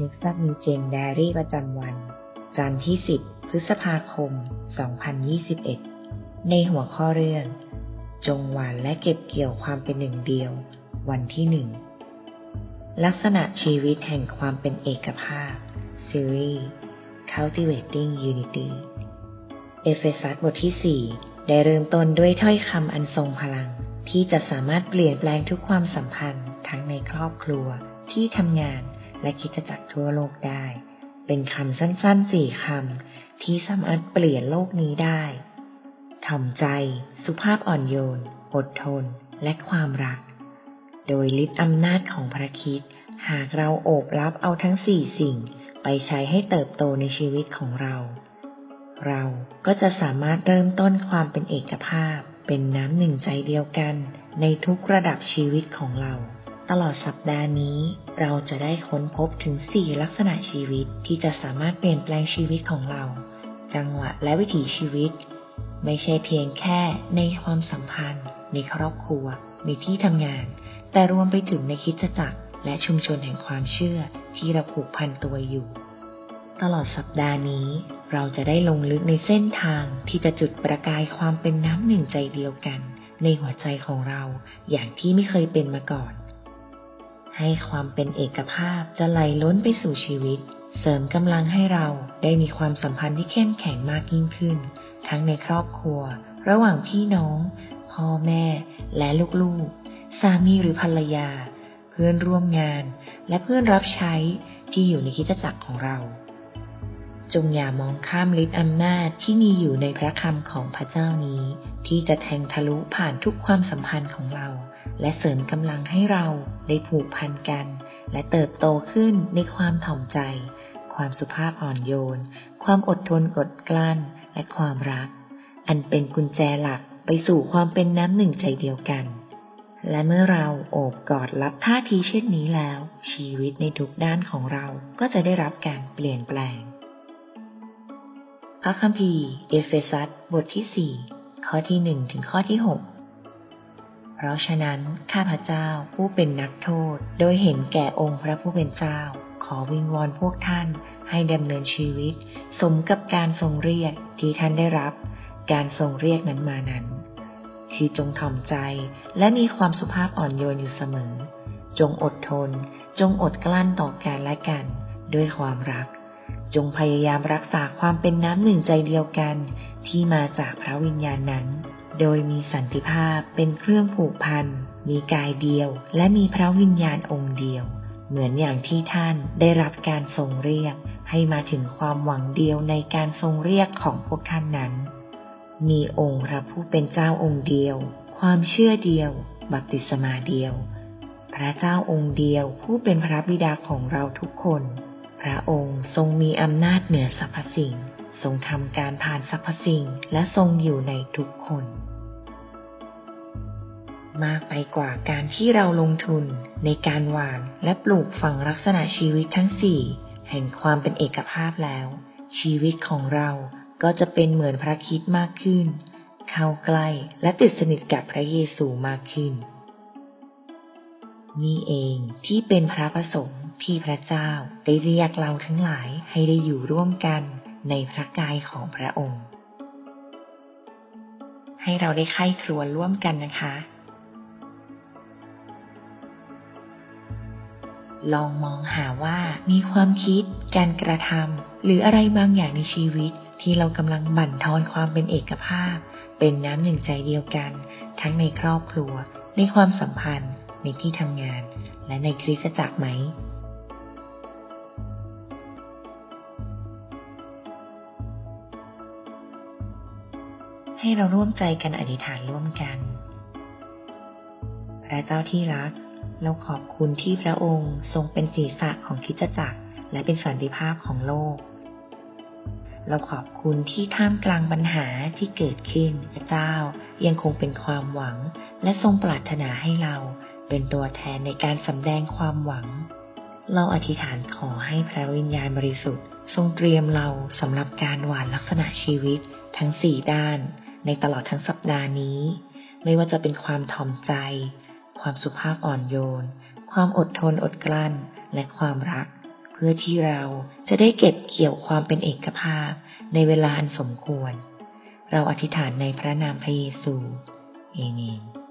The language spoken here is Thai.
นึกซับ New Gen Diary ประจำวัน จันทร์ที่ 10 พฤษภาคม 2021 ในหัวข้อเรื่อง จงหว่านและเก็บเกี่ยวความเป็นหนึ่งเดียว วันที่หนึ่งลักษณะชีวิตแห่งความเป็นเอกภาพ ซีรีส์ Cultivating Unity เอเฟซัสบทที่ 4 ได้เริ่มต้นด้วยถ้อยคำอันทรงพลัง ที่จะสามารถเปลี่ยนแปลงทุกความสัมพันธ์ทั้งในครอบครัวที่ทำงาน และคิดจะจักรทั่วโลกได้ เป็นคำสั้นๆสี่คำที่สามารถเปลี่ยนโลกนี้ได้ถ่อมใจ สุภาพอ่อนโยน อดทน และความรัก โดยฤทธิ์อำนาจของพระคิดหากเราโอบรับเอาทั้งสี่สิ่งไปใช้ให้เติบโตในชีวิตของเรา เราก็จะสามารถเริ่มต้นความเป็นเอกภาพ เป็นน้ำหนึ่งใจเดียวกันในทุกระดับชีวิตของเรา ตลอดสัปดาห์นี้ เราจะได้ค้นพบถึง 4 ลักษณะชีวิตที่จะสามารถเปลี่ยนแปลงชีวิตของเรา จังหวะและวิถีชีวิต ไม่ใช่เพียงแค่ในความสัมพันธ์ ในครอบครัว ในที่ทำงาน แต่รวมไปถึงในคิดจักรและชุมชนแห่งความเชื่อที่เราผูกพันตัวอยู่ ตลอดสัปดาห์นี้ เราจะได้ลงลึกในเส้นทางที่จะจุดประกายความเป็นน้ำหนึ่งใจเดียวกัน ในหัวใจของเราอย่างที่ไม่เคยเป็นมาก่อน ให้ความเป็นเอกภาพจะไหลล้นไปสู่ชีวิต เสริมกำลังให้เราได้มีความสัมพันธ์ที่เข้มแข็งมากยิ่งขึ้น ทั้งในครอบครัว ระหว่างพี่น้อง พ่อแม่ และลูกๆ สามีหรือภรรยา เพื่อนร่วมงาน และเพื่อนรับใช้ที่อยู่ในคิจจักรของเรา จงอย่ามองข้ามฤทธิ์อำนาจที่มีอยู่ในพระคำของพระเจ้านี้ ที่จะแทงทะลุผ่านทุกความสัมพันธ์ของเรา และเสริมกำลังให้เราได้ผูกพันกัน และเติบโตขึ้นในความถ่อมใจ ความสุภาพอ่อนโยน ความอดทนอดกลั้น และความรัก อันเป็นกุญแจหลักไปสู่ความเป็นน้ำหนึ่งใจเดียวกัน และเมื่อเราโอบกอดรับท่าทีเช่นนี้แล้ว ชีวิตในทุกด้านของเราก็จะได้รับการเปลี่ยนแปลง พระคัมภีร์ เอเฟซัสบทที่ 4 ข้อที่ 1 ถึงข้อที่ 6 เพราะฉะนั้นข้าพเจ้าผู้เป็นนักโทษ โดยเห็นแก่องค์พระผู้เป็นเจ้า ขอวิงวอนพวกท่านให้ดำเนินชีวิต สมกับการทรงเรียกที่ท่านได้รับ การทรงเรียกนั้นมานั้นคือจงถ่อมใจและมีความสุภาพอ่อนโยนอยู่เสมอ จงอดทน จงอดกลั้นต่อกันและกัน ด้วยความรัก จงพยายามรักษาความเป็นน้ำหนึ่งใจเดียวกัน ที่มาจากพระวิญญาณนั้น โดยมีสันติภาพเป็นเครื่องผูกพัน มีกายเดียว และมีพระวิญญาณองค์เดียว เหมือนอย่างที่ท่านได้รับการทรงเรียก ให้มาถึงความหวังเดียวในการทรงเรียกของพวกท่านนั้น มีองค์พระผู้เป็นเจ้าองค์เดียว ความเชื่อเดียว บัพติศมาเดียว พระเจ้าองค์เดียวผู้เป็นพระบิดาของเราทุกคน พระองค์ทรงมีอำนาจเหนือสรรพสิ่ง ทรงทำการผ่านสรรพสิ่งและทรงอยู่ในทุกคน มากไปกว่าการที่เราลงทุนในการหวานและปลูกฝังลักษณะชีวิตทั้งสี่แห่งความเป็นเอกภาพแล้ว ชีวิตของเราก็จะเป็นเหมือนพระคิดมากขึ้น เข้าใกล้และติดสนิทกับพระเยซูมากขึ้น นี่เองที่เป็นพระประสงค์ที่พระเจ้าได้เรียกเราทั้งหลายให้ได้อยู่ร่วมกัน ในพระกายของพระองค์ ให้เราได้ไข้ครวญร่วมกันนะคะ ลองมองหาว่ามีความคิด การกระทำหรืออะไรบางอย่างในชีวิตที่เรากำลังบั่นทอนความเป็นเอกภาพ เป็นน้ำหนึ่งใจเดียวกัน ทั้งในครอบครัว ในความสัมพันธ์ ในที่ทำงาน และในคริสตจักรไหม ให้เราร่วมใจกันอธิษฐานร่วมกัน พระเจ้าที่รัก เราขอบคุณที่พระองค์ทรงเป็นศีรษะของคิจจักร และเป็นสันติภาพของโลก เราขอบคุณที่ท่ามกลางปัญหาที่เกิดขึ้นพระเจ้ายังคงเป็นความหวัง และทรงปรารถนาให้เราเป็นตัวแทนในการสำแดงความหวัง เราอธิษฐานขอให้พระวิญญาณบริสุทธิ์ ทรงเตรียมเราสำหรับการหวานลักษณะชีวิตทั้งสี่ด้าน ในตลอดทั้งสัปดาห์นี้ ไม่ว่าจะเป็นความถ่อมใจ ความสุภาพอ่อนโยน ความอดทนอดกลั้น และความรัก เพื่อที่เราจะได้เก็บเกี่ยวความเป็นเอกภาพในเวลาอันสมควร เราอธิษฐานในพระนามพระเยซู เอเมน